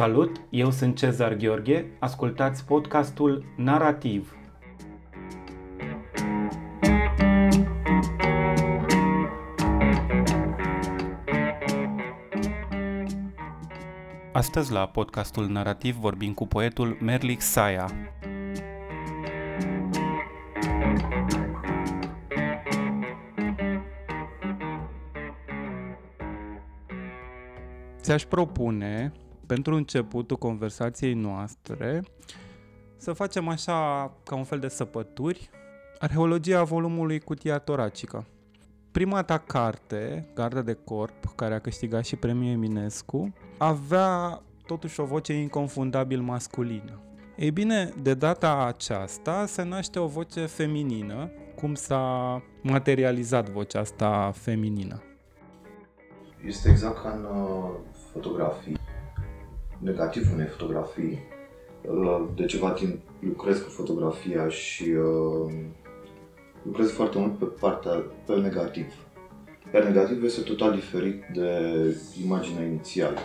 Salut, eu sunt Cezar Gheorghe, ascultați podcastul Narativ. Astăzi la podcastul Narativ vorbim cu poetul Merlik Saia. Ți-aș propune pentru începutul conversației noastre să facem așa ca un fel de săpături arheologia volumului Cutia Toracică. Prima ta carte, Garda de Corp, care a câștigat și premiul Eminescu, avea totuși o voce inconfundabil masculină. Ei bine, de data aceasta se naște o voce feminină. Cum s-a materializat vocea asta feminină? Este exact ca în uh, fotografii negativ unei fotografii. De ceva timp lucrez cu fotografia și uh, lucrez foarte mult pe partea pe negativ. Pe negativ este total diferit de imaginea inițială.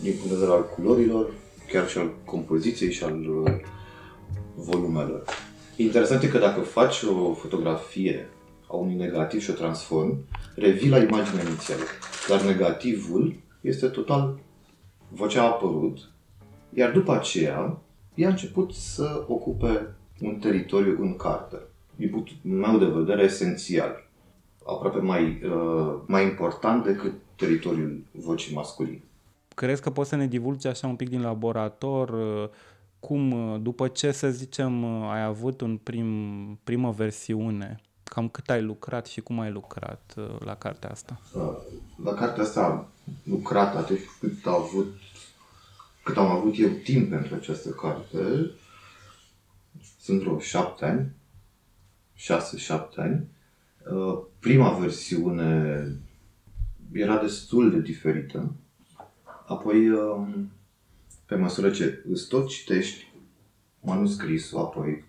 Din punct de vedere al culorilor, chiar și al compoziției și al uh, volumelor. Interesant e că dacă faci o fotografie a unui negativ și o transform, revii la imaginea inițială. Dar negativul este total vocea a apărut, iar după aceea ea a început să ocupe un teritoriu în carte. Din punctul meu de vedere, esențial. Aproape mai, uh, mai important decât teritoriul vocii masculine. Crezi că poți să ne divulgi așa un pic din laborator uh, cum, uh, după ce, să zicem, uh, ai avut un prim, primă versiune, cam cât ai lucrat și cum ai lucrat la cartea asta? La cartea asta am lucrat atât cât, a avut, cât am avut eu timp pentru această carte. Sunt vreo șapte ani, șase-șapte ani. Prima versiune era destul de diferită. Apoi, pe măsură ce îți tot citești manuscrisul, apoi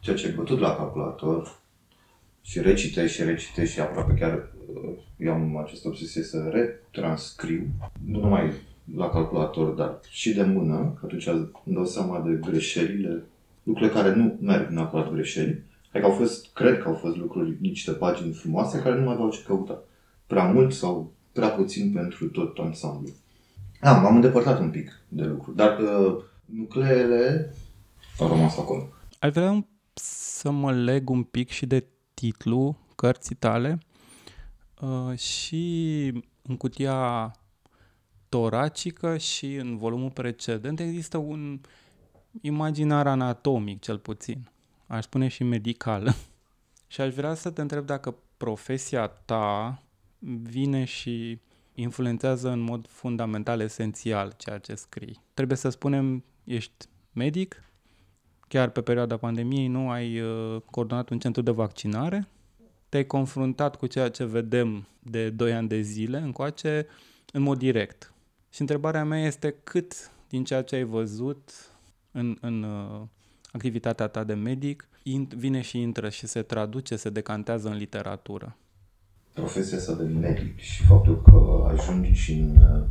ceea ce ai bătut la calculator și recitești și recitești și aproape chiar eu am această obsesie să retranscriu, nu numai la calculator, dar și de mână, că atunci îmi dau seama de greșelile, lucrurile care nu merg neapărat greșeli. Adică au fost, cred că au fost lucruri, niște pagini frumoase care nu mai aveau ce căuta. Prea mult sau prea puțin pentru tot ansamblu. Da, m-am îndepărtat un pic de lucru, dar uh, nucleele au rămas acolo. Ai vrea să mă leg un pic și de titlu cărții tale? Uh, și în cutia toracică și în volumul precedent există un imaginar anatomic, cel puțin. Aș spune și medical. și aș vrea să te întreb dacă profesia ta vine și influențează în mod fundamental, esențial ceea ce scrii. Trebuie să spunem, ești medic, chiar pe perioada pandemiei nu ai uh, coordonat un centru de vaccinare, te-ai confruntat cu ceea ce vedem de 2 ani de zile încoace în mod direct. Și întrebarea mea este cât din ceea ce ai văzut în, în uh, activitatea ta de medic vine și intră și se traduce, se decantează în literatură. Profesia asta de medic și faptul că ajungi în uh,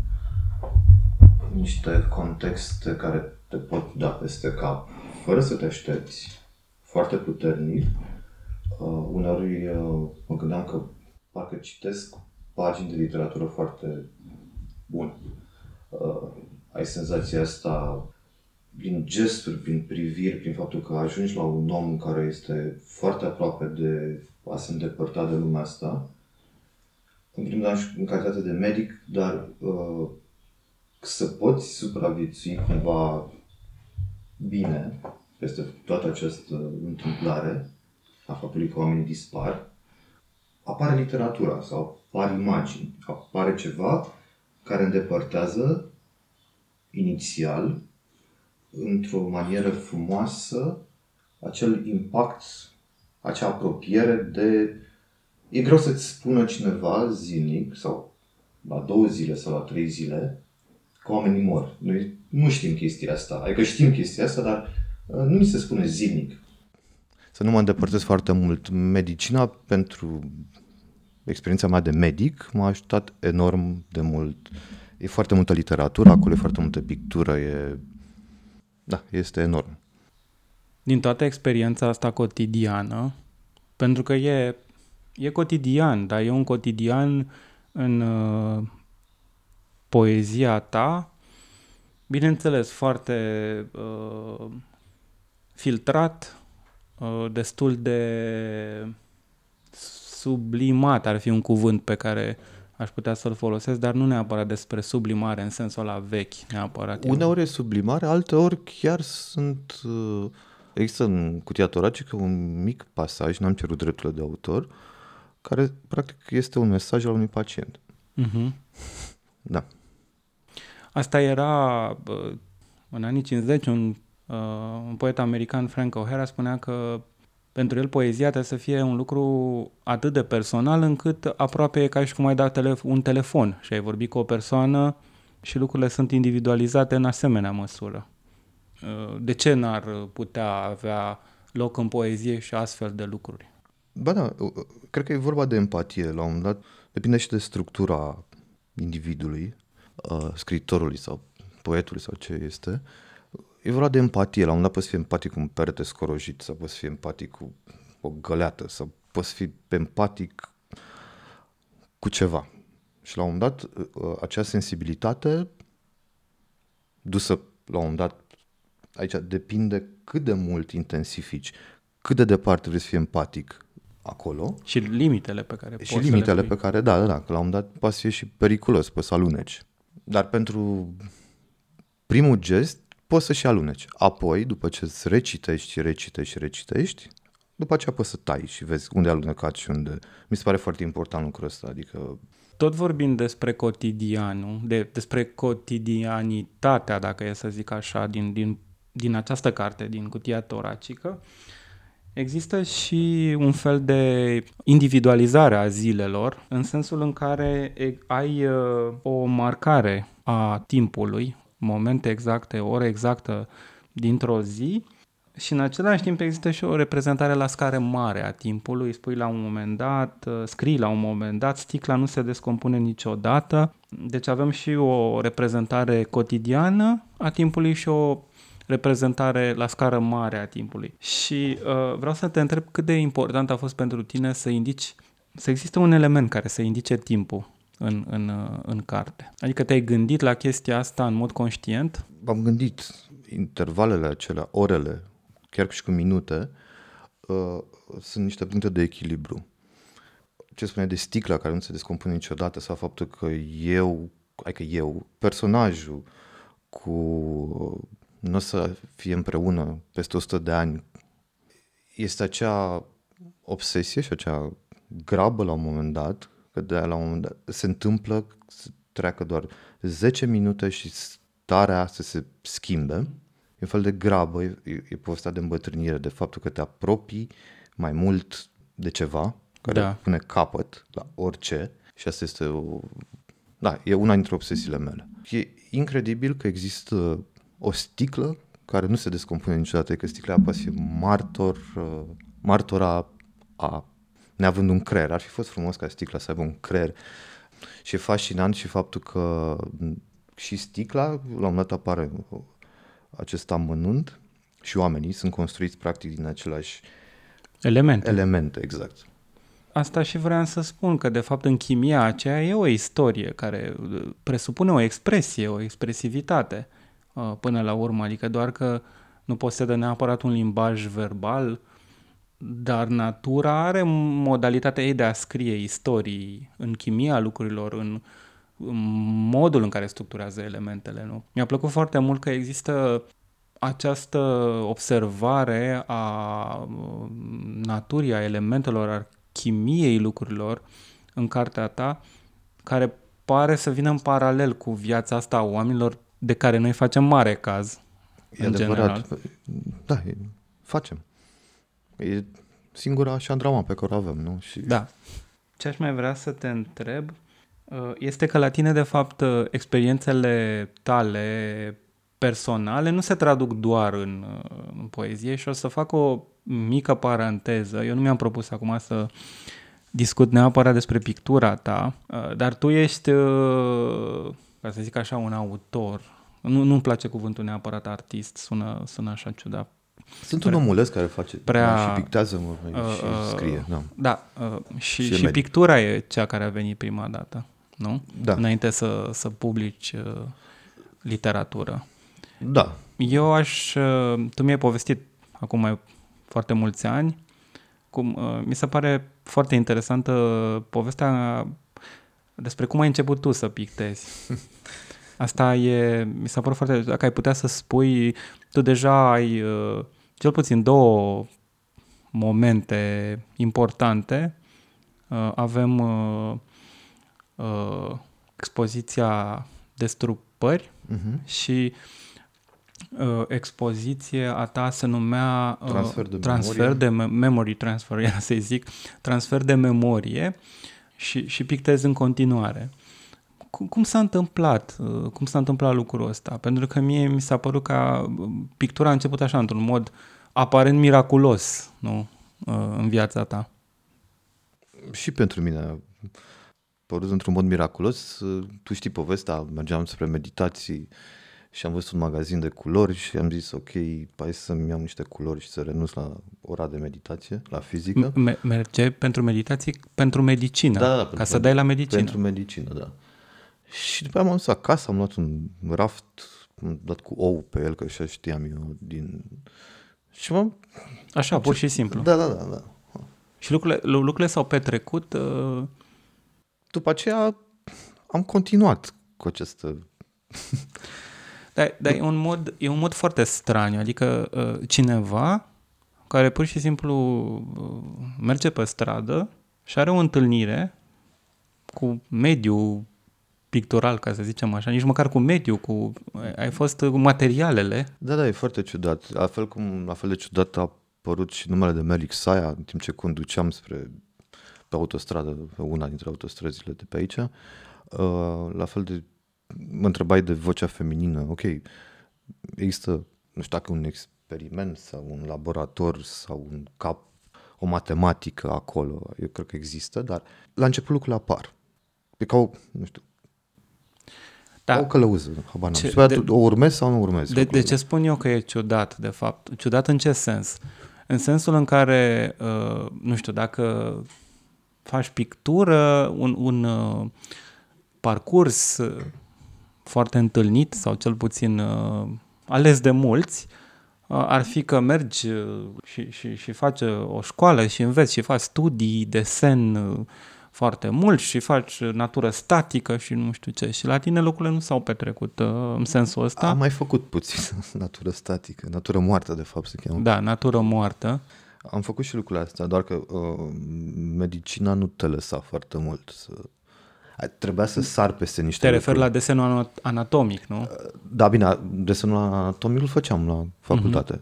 niște contexte care te pot da peste cap, fără să te aștepți, foarte puternic, Uh, uneori uh, mă gândeam că parcă citesc pagini de literatură foarte bune. Uh, ai senzația asta prin gesturi, prin priviri, prin faptul că ajungi la un om care este foarte aproape de a se îndepărta de lumea asta. În primul rând, în calitate de medic, dar uh, să poți supraviețui cumva bine peste toată această întâmplare a faptului că oamenii dispar, apare literatura sau apar imagini, apare ceva care îndepărtează inițial, într-o manieră frumoasă, acel impact, acea apropiere de... E greu să-ți spună cineva zilnic sau la două zile sau la trei zile că oamenii mor. Noi nu știm chestia asta. Adică știm chestia asta, dar uh, nu mi se spune zilnic să nu mă îndepărtez foarte mult. Medicina, pentru experiența mea de medic, m-a ajutat enorm de mult E foarte multă literatură, acolo e foarte multă pictură, e... Da, este enorm. Din toată experiența asta cotidiană, pentru că e, e cotidian, dar e un cotidian în uh, poezia ta, bineînțeles, foarte uh, filtrat, uh, destul de sublimat ar fi un cuvânt pe care aș putea să-l folosesc, dar nu neapărat despre sublimare în sensul ăla vechi, neapărat. Uneori e sublimare, alteori chiar sunt... Uh, există în cutia toracică un mic pasaj, n-am cerut drepturile de autor, care practic este un mesaj al unui pacient. Uh-huh. Da. Asta era în anii 50, un, uh, un poet american, Frank O'Hara, spunea că pentru el poezia trebuie să fie un lucru atât de personal încât aproape e ca și cum ai dat telef- un telefon și ai vorbit cu o persoană și lucrurile sunt individualizate în asemenea măsură. Uh, de ce n-ar putea avea loc în poezie și astfel de lucruri? Ba da, uh, cred că e vorba de empatie la un moment dat. Depinde și de structura individului, uh, scriitorului sau poetului sau ce este. E vorba de empatie. La un moment dat poți fi empatic cu un perete scorojit sau poți fi empatic cu o găleată sau poți fi empatic cu ceva. Și la un moment dat acea sensibilitate dusă la un moment dat aici depinde cât de mult intensifici, cât de departe vrei să fii empatic acolo. Și limitele pe care Și limitele pe care, da, da, da, că la un moment dat poate fi și periculos, poți să aluneci. Dar pentru primul gest poți să și aluneci. Apoi, după ce îți recitești, recitești, recitești, după aceea poți să tai și vezi unde alunecat și unde... Mi se pare foarte important lucrul ăsta, adică... Tot vorbind despre cotidianul, de, despre cotidianitatea, dacă e să zic așa, din, din, din această carte, din cutia toracică, Există și un fel de individualizare a zilelor, în sensul în care ai uh, o marcare a timpului, momente exacte, ore exactă dintr-o zi și în același timp există și o reprezentare la scară mare a timpului, spui la un moment dat, uh, scrii la un moment dat, sticla nu se descompune niciodată, deci avem și o reprezentare cotidiană a timpului și o reprezentare la scară mare a timpului. Și uh, vreau să te întreb cât de important a fost pentru tine să indici, să existe un element care să indice timpul în, în, uh, în carte. Adică te-ai gândit la chestia asta în mod conștient? M-am gândit intervalele acelea, orele, chiar și cu minute, uh, sunt niște puncte de echilibru. Ce spuneai de sticla care nu se descompune niciodată sau faptul că eu, adică eu, personajul cu nu o să fie împreună peste 100 de ani. Este acea obsesie și acea grabă la un moment dat, că de la un moment dat se întâmplă să treacă doar 10 minute și starea să se schimbe. E un fel de grabă, e, e povestea de îmbătrânire, de faptul că te apropii mai mult de ceva care da. pune capăt la orice și asta este o... Da, e una dintre obsesiile mele. E incredibil că există o sticlă care nu se descompune niciodată, că sticla poate fi martor, uh, martora a neavând un creier. Ar fi fost frumos ca sticla să aibă un creier. Și e fascinant și faptul că și sticla, la un moment dat apare acest amănunt și oamenii sunt construiți practic din același elemente. Elemente, exact. Asta și vreau să spun, că de fapt în chimia aceea e o istorie care presupune o expresie, o expresivitate. Uh, până la urmă, adică doar că nu posedă neapărat un limbaj verbal, dar natura are modalitatea ei de a scrie istorii în chimia lucrurilor, în, în modul în care structurează elementele. Nu? Mi-a plăcut foarte mult că există această observare a uh, naturii, a elementelor, a chimiei lucrurilor în cartea ta, care pare să vină în paralel cu viața asta a oamenilor de care noi facem mare caz. E în adevărat. General. Da, e, facem. E singura așa drama pe care o avem, nu? Și... Da. Ce aș mai vrea să te întreb uh, este că la tine, de fapt, uh, experiențele tale personale nu se traduc doar în, uh, în poezie și o să fac o mică paranteză. Eu nu mi-am propus acum să discut neapărat despre pictura ta, dar tu ești ca să zic așa, un autor. Nu, nu-mi place cuvântul neapărat artist, sună, sună așa ciudat. Sunt un omuleț care face prea- și pictează mă, Uh, și uh, scrie. Da. Da, uh, și, Și și, medic. pictura e cea care a venit prima dată, nu? Da. Înainte să, să publici uh, literatură. da. Eu aș... uh, Tu mi-ai povestit acum mai foarte mulți ani cum, uh, mi se pare foarte interesantă povestea despre cum ai început tu să pictezi. Asta e, mi s-a părut foarte, dacă ai putea să spui, tu deja ai uh, cel puțin două momente importante. Uh, Avem uh, uh, expoziția Destrupări Uh-huh. și uh, expoziție a ta se numea uh, Transfer de transfer memorie. de me- memory transfer, era să zic, transfer de memorie și, și pictezi în continuare. Cum, cum s-a întâmplat? uh, Cum s-a întâmplat lucrul ăsta? Pentru că mie mi s-a părut că uh, pictura a început așa, într-un mod aparent miraculos, nu? Uh, În viața ta. Și pentru mine a părut într-un mod miraculos. Tu știi povestea, mergeam spre meditații și am văzut un magazin de culori și am zis, ok, hai să-mi iau niște culori și să renunț la ora de meditație, la fizică. Me- merge pentru meditații, pentru medicină, Da, da, ca pentru- să dai la medicină. Pentru medicină, da. Și după aia m-am dus acasă, am luat un raft, am dat cu ou pe el, că așa știam eu din... Și m-am... Așa, pur și simplu. Da, da, da, da. Și lucrurile, lu- lucrurile s-au petrecut uh, După aceea am continuat cu această... Dar, dar e, un mod, e un mod foarte straniu, adică uh, cineva care pur și simplu uh, merge pe stradă și are o întâlnire cu mediul pictural, ca să zicem așa, nici măcar cu mediul, cu, ai fost cu materialele. Da, da, e foarte ciudat. La fel cum, la fel de ciudat a apărut și numele de Melik Saia în timp ce conduceam spre pe autostradă, pe una dintre autostrăzile de pe aici. Uh, la fel de mă întrebai de vocea feminină. Ok, există, nu știu dacă un experiment sau un laborator sau un cap, o matematică acolo. Eu cred că există, dar la început lucrurile apar. E ca o, nu știu, Da. o călăuză, habar n-am. Ce- Și pe aia de- tu o urmezi sau nu urmezi? De, de lucrurile? ce spun eu că e ciudat, de fapt? Ciudat în ce sens? În sensul în care, uh, nu știu, dacă faci pictură, un, un uh, parcurs uh, foarte întâlnit sau cel puțin uh, ales de mulți, uh, ar fi că mergi uh, și, și, și faci uh, o școală și înveți și faci studii, desen uh, foarte mult și faci uh, natură statică și nu știu ce. Și la tine lucrurile nu s-au petrecut uh, în sensul ăsta. Am mai făcut puțin natură statică, natură moartă de fapt se cheamă. Da, natură moartă. Am făcut și lucrurile astea, doar că uh, medicina nu te lăsa foarte mult să... Ai- Trebuia să sar peste niște Te referi la lucruri. desenul ana- anatomic, nu? Da, bine, desenul anatomic îl făceam la facultate.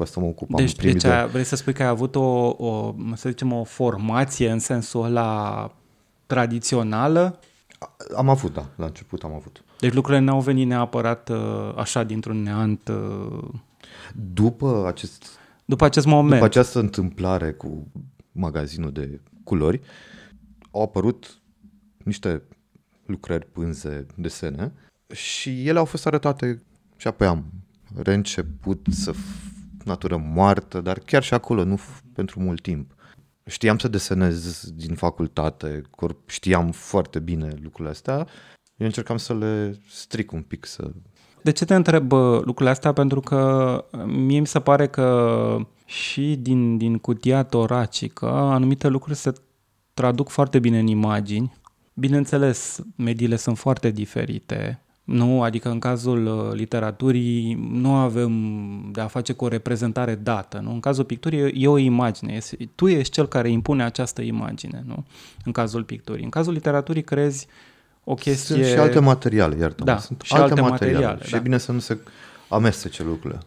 Da. Cu asta mă ocupam Mhm. Deci, primii deci doi ai, vrei să spui că ai avut o, o, să zicem, o formație în sensul ăla tradițională? Am avut, da, la început am avut. Deci lucrurile n-au venit neapărat uh, așa dintr-un neant uh, După, acest, după acest moment. după această întâmplare cu magazinul de culori, au apărut niște lucrări, pânze, desene și ele au fost arătate și apoi am reînceput să f- natură moartă, dar chiar și acolo, nu f- pentru mult timp. Știam să desenez din facultate, cor- știam foarte bine lucrurile astea, eu încercam să le stric un pic, să... De ce te întreb uh, lucrurile astea? Pentru că uh, mie mi se pare că și din, din cutia toracică anumite lucruri se traduc foarte bine în imagini. Bineînțeles, mediile sunt foarte diferite. Nu, adică în cazul uh, literaturii nu avem de a face cu o reprezentare dată. Nu? În cazul picturii e- e o imagine. Este- Tu ești cel care impune această imagine. Nu? În cazul picturii. În cazul literaturii crezi o chestie... Sunt și alte materiale, iartă Da, sunt și alte materiale, Și da. e bine să nu se amestece lucrurile.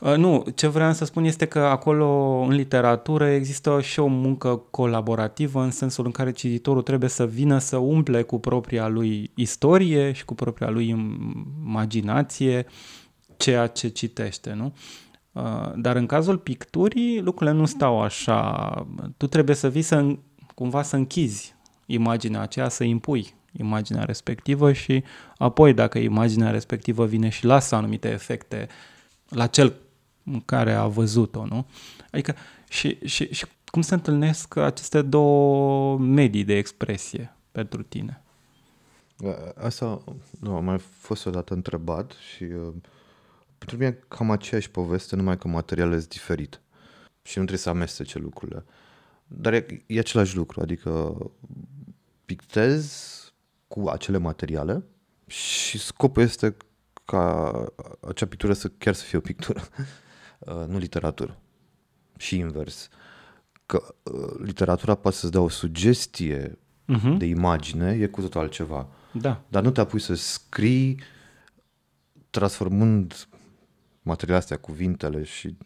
Uh, Nu, ce vreau să spun este că acolo, în literatură, există și o muncă colaborativă în sensul în care cititorul trebuie să vină să umple cu propria lui istorie și cu propria lui imaginație ceea ce citește, nu? Uh, Dar în cazul picturii, lucrurile nu stau așa. Tu trebuie să vii să, în- cumva să închizi imaginea aceea, să impui imaginea respectivă și apoi dacă imaginea respectivă vine și lasă anumite efecte la cel care a văzut-o, nu? Adică și, și, și cum se întâlnesc aceste două medii de expresie pentru tine? Asta nu, am mai fost odată întrebat și uh, pentru mine e cam aceeași poveste, numai că materialele sunt diferite și nu trebuie să amestece lucrurile. Dar e, e același lucru, adică pictez cu acele materiale și scopul este ca acea pictură să chiar să fie o pictură, uh, nu literatură. Și invers. Că uh, literatura poate să-ți dea o sugestie uh-huh. de imagine, e cu totul altceva. Da. Dar nu te apui să scrii transformând materialele astea, cuvintele și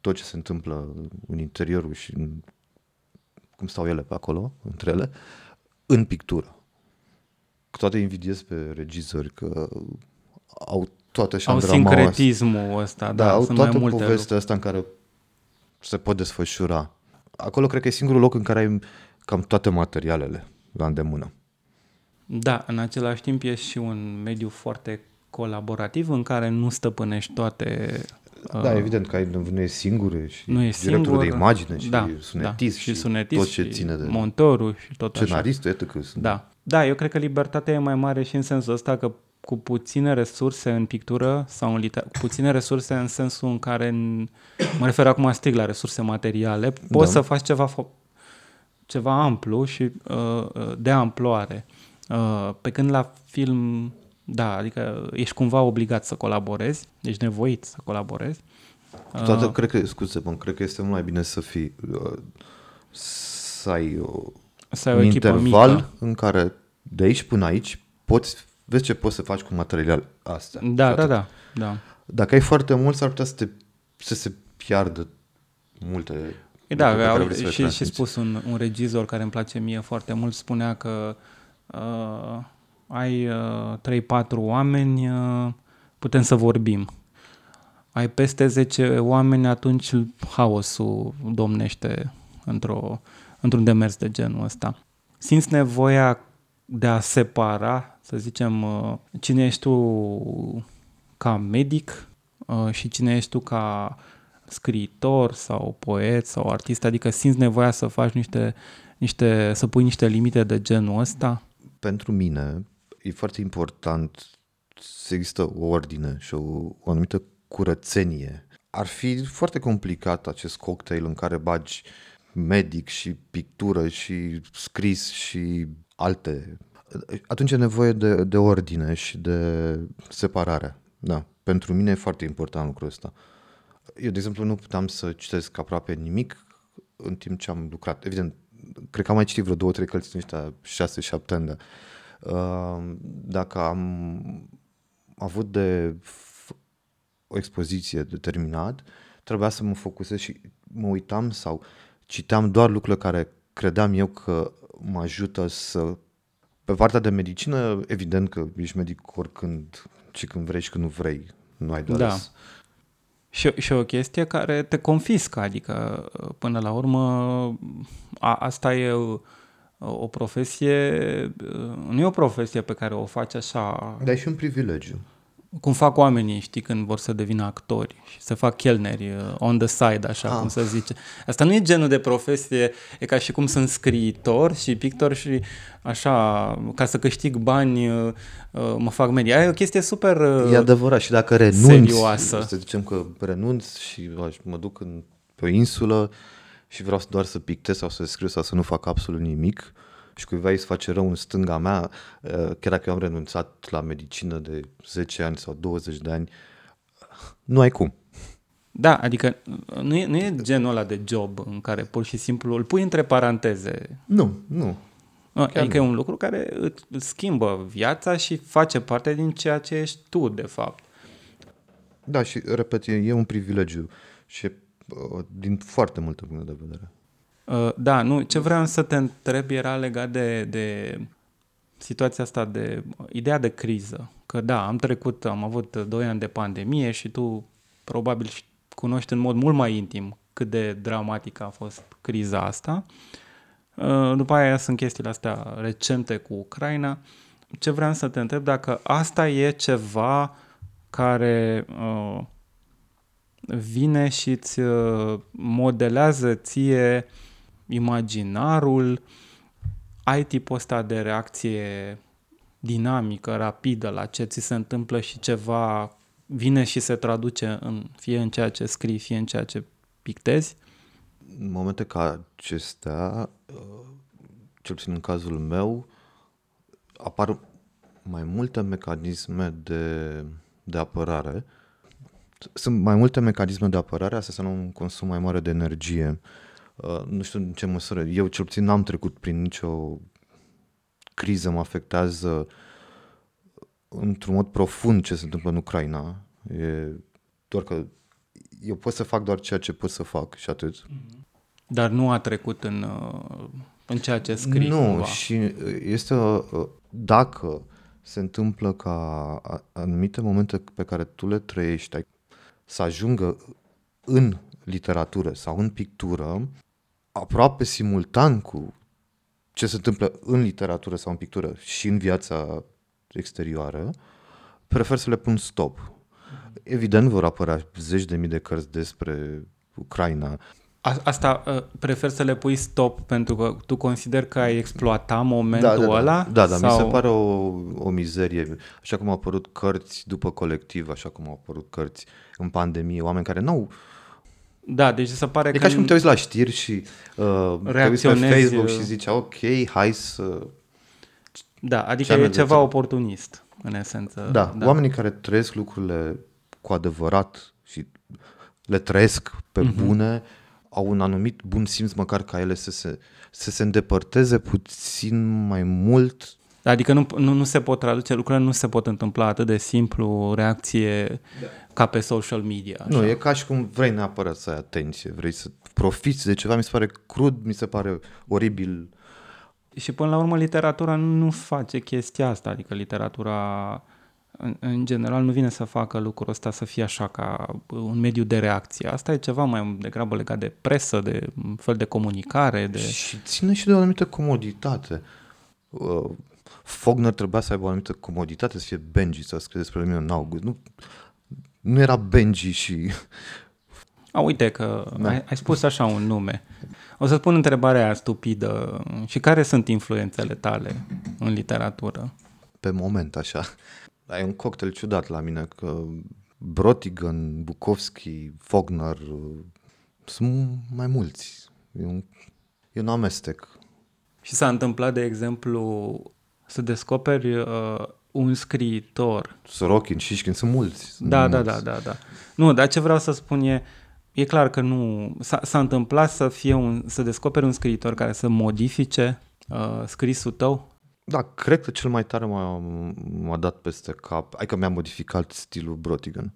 tot ce se întâmplă în interiorul și în, cum stau ele pe acolo, între ele, în pictură. Toate invidiez pe regizori că au toate așa Au sincretismul ăsta, da, da au sunt toată mai multe povestea lucruri. asta în care se pot desfășura. Acolo cred că e singurul loc în care ai cam toate materialele la îndemână. Da, în același timp e și un mediu foarte colaborativ în care nu stăpânești toate Da, evident că ai, nu e singur și nu e directorul singur, de imagine și da, sunetist, da, și, sunetist tot ce și ține de montorul și tot așa. scenaristul, etc. Da. Da, eu cred că libertatea e mai mare și în sensul ăsta că cu puține resurse în pictură sau în liter- cu puține resurse în sensul în care în, mă refer acum strict la resurse materiale, poți Da. să faci ceva fo- ceva amplu și uh, uh, de amploare. Uh, pe când la film, da, adică ești cumva obligat să colaborezi, ești nevoit să colaborezi. Toată, Uh, cred că, scuze, bun, cred că este mult mai bine să fii, uh, să ai o, să ai un o echipă interval mică. în care de aici până aici poți, vezi ce poți să faci cu material astea. Da, Și da, atât. da, da. Dacă ai foarte mult, s-ar putea să, te, să se piardă multe E da, lucruri pe care au, vrei să le și, și transmiți. spus un, un regizor care îmi place mie foarte mult, spunea că uh, ai uh, 3-4 oameni, uh, putem să vorbim. Ai peste 10 oameni, atunci haosul domnește într-o, într-un demers de genul ăsta. Simți nevoia de a separa, să zicem, uh, cine ești tu ca medic uh, și cine ești tu ca scriitor sau poet sau artist, adică simți nevoia să faci niște, niște să pui niște limite de genul ăsta? Pentru mine e foarte important să există o ordine și o, o anumită curățenie. Ar fi foarte complicat acest cocktail în care bagi medic și pictură și scris și alte. Atunci e nevoie de, de ordine și de separare. Da, pentru mine e foarte important lucrul ăsta. Eu, de exemplu, nu puteam să citesc aproape nimic în timp ce am lucrat. Evident, cred că am mai citit vreo două, trei cărți în ăștia șase, șapte ani, dar uh, dacă am avut de f- o expoziție determinat, trebuia să mă focusez și mă uitam sau citeam doar lucrurile care credeam eu că mă ajută să... Pe partea de medicină, evident că ești medic oricând și când vrei și când nu vrei. Nu ai doar Da. să- Și, și o chestie care te confiscă, adică până la urmă a, asta e o, o profesie, nu e o profesie pe care o faci așa, Dar e și un privilegiu. Cum fac oamenii, știi, când vor să devină actori și se fac chelneri uh, on the side, așa Ah. cum se zice. Asta nu e genul de profesie, e ca și cum sunt scriitor și pictor și așa, ca să câștig bani, uh, uh, mă fac media. Aia e o chestie super... uh, E adevărat și dacă renunți, serioasă. să zicem că renunț și aș- mă duc în, pe o insulă și vreau doar să pictez sau să scriu sau să nu fac absolut nimic și cuiva îi se face rău în stânga mea, eh, chiar dacă eu am renunțat la medicină de 10 ani sau 20 de ani, nu ai cum. Da, adică nu e, nu e genul ăla de job în care pur și simplu îl pui între paranteze. Nu, nu. Adică e un lucru care îți îți schimbă viața și face parte din ceea ce ești tu, de fapt. Da, și repet, e, e un privilegiu și e, uh, din foarte multe puncte de vedere. Uh, Da, nu, ce vreau să te întreb era legat de, de situația asta, de ideea de criză. Că da, am trecut, am avut 2 ani de pandemie și tu probabil și cunoști în mod mult mai intim cât de dramatică a fost criza asta. Uh, După aia sunt chestiile astea recente cu Ucraina. ce vreau să te întreb, dacă asta e ceva care uh, vine și îți uh, modelează ție imaginarul, ai tipul ăsta de reacție dinamică, rapidă la ce ți se întâmplă și ceva vine și se traduce în, fie în ceea ce scrii, fie în ceea ce pictezi? În momente ca acestea, uh, cel puțin în cazul meu, apar mai multe mecanisme de, de apărare. Sunt mai multe mecanisme de apărare, asta înseamnă un consum mai mare de energie. Uh, nu știu în ce măsură. Eu cel puțin n-am trecut prin nicio criză, mă afectează într-un mod profund ce se întâmplă în Ucraina. E doar că eu pot să fac doar ceea ce pot să fac și atât. Dar nu a trecut în, uh, în ceea ce scrii Nu, cumva. și este uh, dacă se întâmplă ca a- anumite momente pe care tu le trăiești ai- să ajungă în literatură sau în pictură, aproape simultan cu ce se întâmplă în literatură sau în pictură și în viața exterioară, prefer să le pun stop. Evident vor apărea zeci de mii de cărți despre Ucraina. A, asta uh, prefer să le pui stop pentru că tu consider că ai exploata momentul da, da, ăla? Da, da, sau... mi se pare o, o mizerie. Așa cum au apărut cărți după colectiv, așa cum au apărut cărți în pandemie, oameni care nu Da, deci se pare E că... ca și cum te uiți la știri și uh, te uiți pe Reacționezi, Facebook uh, și zici, ok, hai să... Da, adică Ce e anume ceva de- oportunist, în esență. Da, da, oamenii care trăiesc lucrurile cu adevărat și le trăiesc pe Mhm. mm-hmm. bune, au un anumit bun simț măcar ca ele să se, să se îndepărteze puțin mai mult Adică nu, nu, nu se pot traduce, lucrurile nu se pot întâmpla atât de simplu, reacție da. Ca pe social media. Așa. Nu, e ca și cum vrei neapărat să ai atenție, vrei să profiți de ceva, mi se pare crud, mi se pare oribil. Și până la urmă literatura nu face chestia asta, adică literatura în, în general nu vine să facă lucrul ăsta să fie așa ca un mediu de reacție. Asta e ceva mai degrabă legat de presă, de un fel de comunicare, de... Și ține și de o anumită comoditate. Uh, Faulkner trebuia să aibă o anumită comoditate, să fie Benji, să scrie despre mine în august. Nu, nu era Benji și... A, uite că da. ai, ai spus așa un nume. O să spun întrebarea aia stupidă. Și care sunt influențele tale în literatură? pe moment așa. Dar e un cocktail ciudat la mine, că Brotigan, Bukowski, Faulkner, uh, sunt mai mulți. E un, e un amestec. Și s-a întâmplat, de exemplu, să descoperi uh, un scriitor. Sorokin, Shishkin, sunt mulți. Sunt Da, da, mulți. da, da, da. Nu, dar ce vreau să spun e, e clar că nu... S-a, s-a întâmplat să fie un, să descoperi un scriitor care să modifice uh, scrisul tău? Da, cred că cel mai tare m-a, m-a dat peste cap, adică mi-a modificat stilul Brotigan.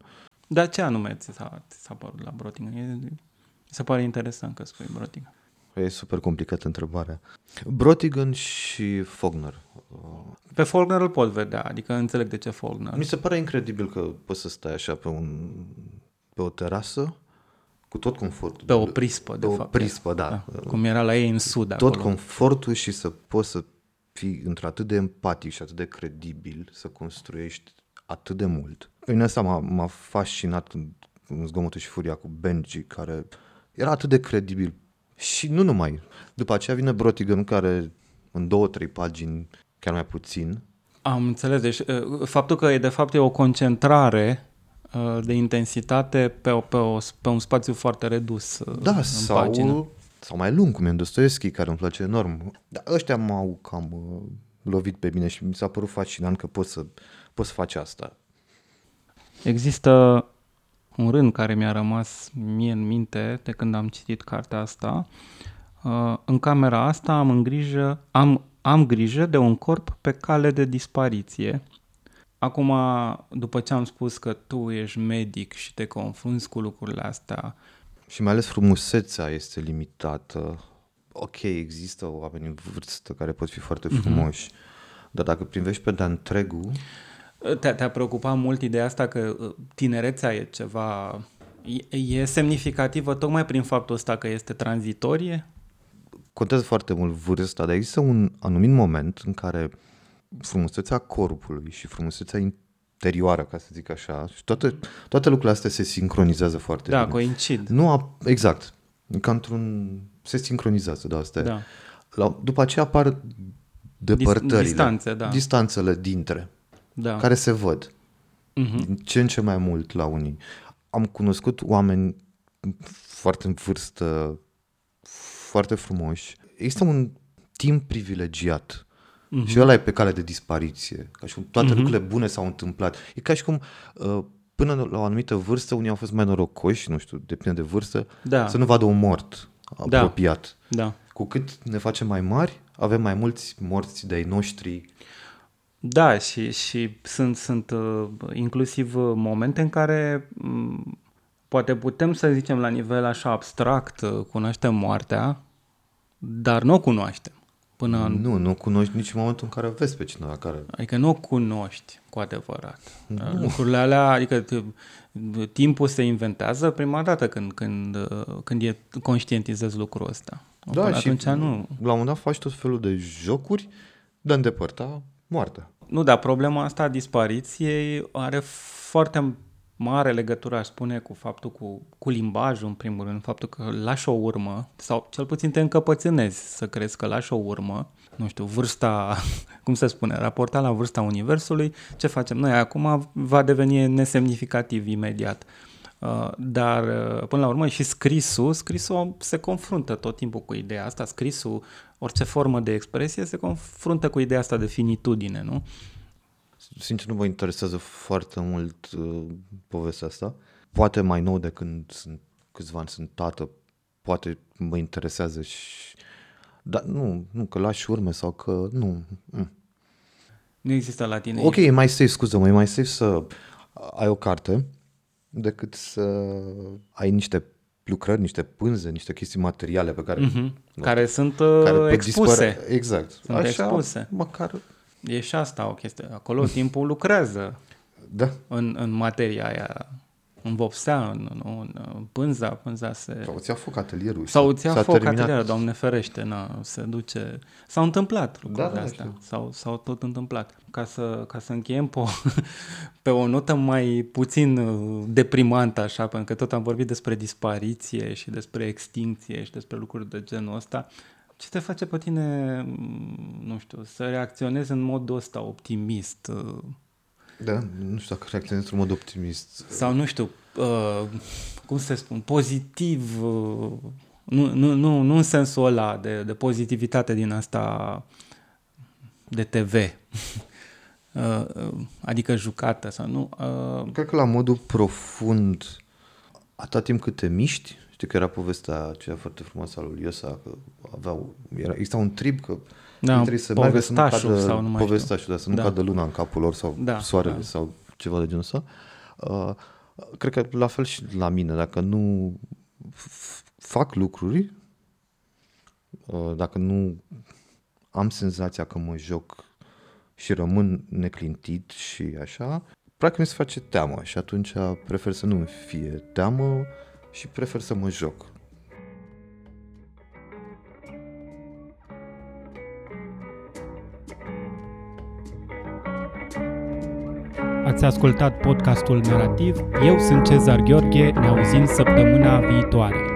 Dar ce anume ți s-a, ți s-a părut la Brotigan? E, mi se pare interesant că spui Brotigan. E super complicată întrebarea. Brotigan și Faulkner. Uh, Pe Faulkner îl pot vedea, adică înțeleg de ce Faulkner. Mi se pare incredibil că poți să stai așa pe, un, pe o terasă cu tot confortul. Pe o prispă, de pe o fapt. prispă, da. da. Cum era la ei în sud tot acolo. confortul și să poți să fii într-atât de empatic și atât de credibil, să construiești atât de mult. Pe mine asta m-a, m-a fascinat în, în zgomotul și furia cu Benji, care era atât de credibil. Și nu numai. După aceea vine Brotigan, care în două, trei pagini, chiar mai puțin, Am înțeles. Deci uh, faptul că e de fapt e o concentrare uh, de intensitate pe, o, pe, o, pe un spațiu foarte redus uh, Da, în sau, pagină. sau mai lung, cum e în Dostoevski, care îmi place enorm. Dar ăștia m-au cam uh, lovit pe mine și mi s-a părut fascinant că poți să, poți să faci asta. Există un rând care mi-a rămas mie în minte de când am citit cartea asta. Uh, În camera asta am, în grijă, am, am grijă de un corp pe cale de dispariție. Acum, după ce am spus că tu ești medic și te confunzi cu lucrurile astea, Și mai ales frumusețea este limitată. Ok, există oameni în vârstă care pot fi foarte frumoși, mm-hmm. dar dacă privești pe de întregul, Te, te-a preocupat mult ideea asta că uh, tinerețea e ceva... E, e semnificativă tocmai prin faptul ăsta că este tranzitorie? Contează foarte mult vârsta, dar există un anumit moment în care frumusețea corpului și frumusețea interioară, ca să zic așa, și toate, toate lucrurile astea se sincronizează foarte Da, bine. coincid. Nu a, exact. Ca într-un... Se sincronizează, da, asta e. Da. La, după aceea apar depărtările. distanțe, da. Distanțele dintre, Da. care se văd. Mhm. Din ce în ce mai mult la unii. Am cunoscut oameni foarte în vârstă, foarte frumoși. Există un timp privilegiat Mhm. și ăla e pe cale de dispariție. Ca și cum toate lucrurile bune s-au întâmplat. E ca și cum uh, până la o anumită vârstă unii au fost mai norocoși, nu știu, depinde de vârstă, Da. să nu vadă un mort Da. apropiat. Da. Cu cât ne facem mai mari, avem mai mulți morți de-ai noștri. Da, și, și sunt, sunt uh, inclusiv uh, momente în care m, poate putem să zicem la nivel așa abstract, uh, cunoaștem moartea, dar nu o cunoaștem. Până în, Nu, nu cunoști nici în momentul în care vezi pe cineva care... adică nu o cunoști cu adevărat. Nu. Lucrurile alea, adică t- timpul se inventează prima dată când, când, uh, când e, conștientizezi lucrul ăsta. Până atunci nu. la un moment dat faci tot felul de jocuri de a îndepărta moartea. Nu, dar problema asta a dispariției are foarte mare legătură, aș spune, cu faptul cu, cu limbajul, în primul rând, faptul că lași o urmă, sau cel puțin te încăpățânezi să crezi că lași o urmă, nu știu, vârsta, cum se spune, raportat la vârsta Universului, ce facem noi acum va deveni nesemnificativ imediat. Uh, Dar, uh, până la urmă, și scrisul, scrisul se confruntă tot timpul cu ideea asta, scrisul, orice formă de expresie se confruntă cu ideea asta de finitudine, nu? Sincer, nu mă interesează foarte mult uh, povestea asta. Poate mai nou de când sunt câțiva ani sunt tată, poate mă interesează și... Dar nu, nu, că lași urme sau că... Nu. Mm. Nu există la tine. Ok, e mai safe, scuză-mă, e mai safe să ai o carte decât să ai niște lucrări, niște pânze, niște chestii materiale pe care... Mhm. Care sunt uh, care pot expuse. dispărea. Exact. Sunt expuse. măcar... E și asta o chestie. Acolo timpul lucrează Da. în, în materia aia, în vopsea, în, în, în pânza, pânza se... Sau ți-a foc atelierul. Sau și ți-a s-a foc terminat. atelierul, Doamne ferește, na, se duce... S-au întâmplat lucrurile Da, da, astea, știu. s-au, s-au tot întâmplat. Ca să, ca să încheiem pe o, pe o notă mai puțin uh, deprimantă, așa, pentru că tot am vorbit despre dispariție și despre extinție și despre lucruri de genul ăsta, ce te face pe tine, m, nu știu, să reacționezi în modul ăsta optimist? uh, Da, nu știu dacă reacționez într-un mod optimist. sau nu știu, uh, cum să spun, pozitiv, uh, nu, nu, nu, nu în sensul ăla de, de pozitivitate din asta de TV, uh, uh, adică jucată sau nu. Uh, Cred că la modul profund, atâta timp cât te miști, știi că era povestea aceea foarte frumoasă a lui Iosa, că aveau, era, exista un trib că Da, ei trebuie să meargă să nu povestașul cadă, sau nu mai știu. povestașul, dar să nu Da. cadă luna în capul lor sau Da, soarele da. sau ceva de genul ăsta. Uh, cred că la fel și la mine, dacă nu f- fac lucruri, uh, dacă nu am senzația că mă joc și rămân neclintit și așa, practic mi se face teamă și atunci prefer să nu fie teamă și prefer să mă joc. Ați ascultat podcastul Narativ. Eu sunt Cezar Gheorghe. Ne auzim săptămâna viitoare.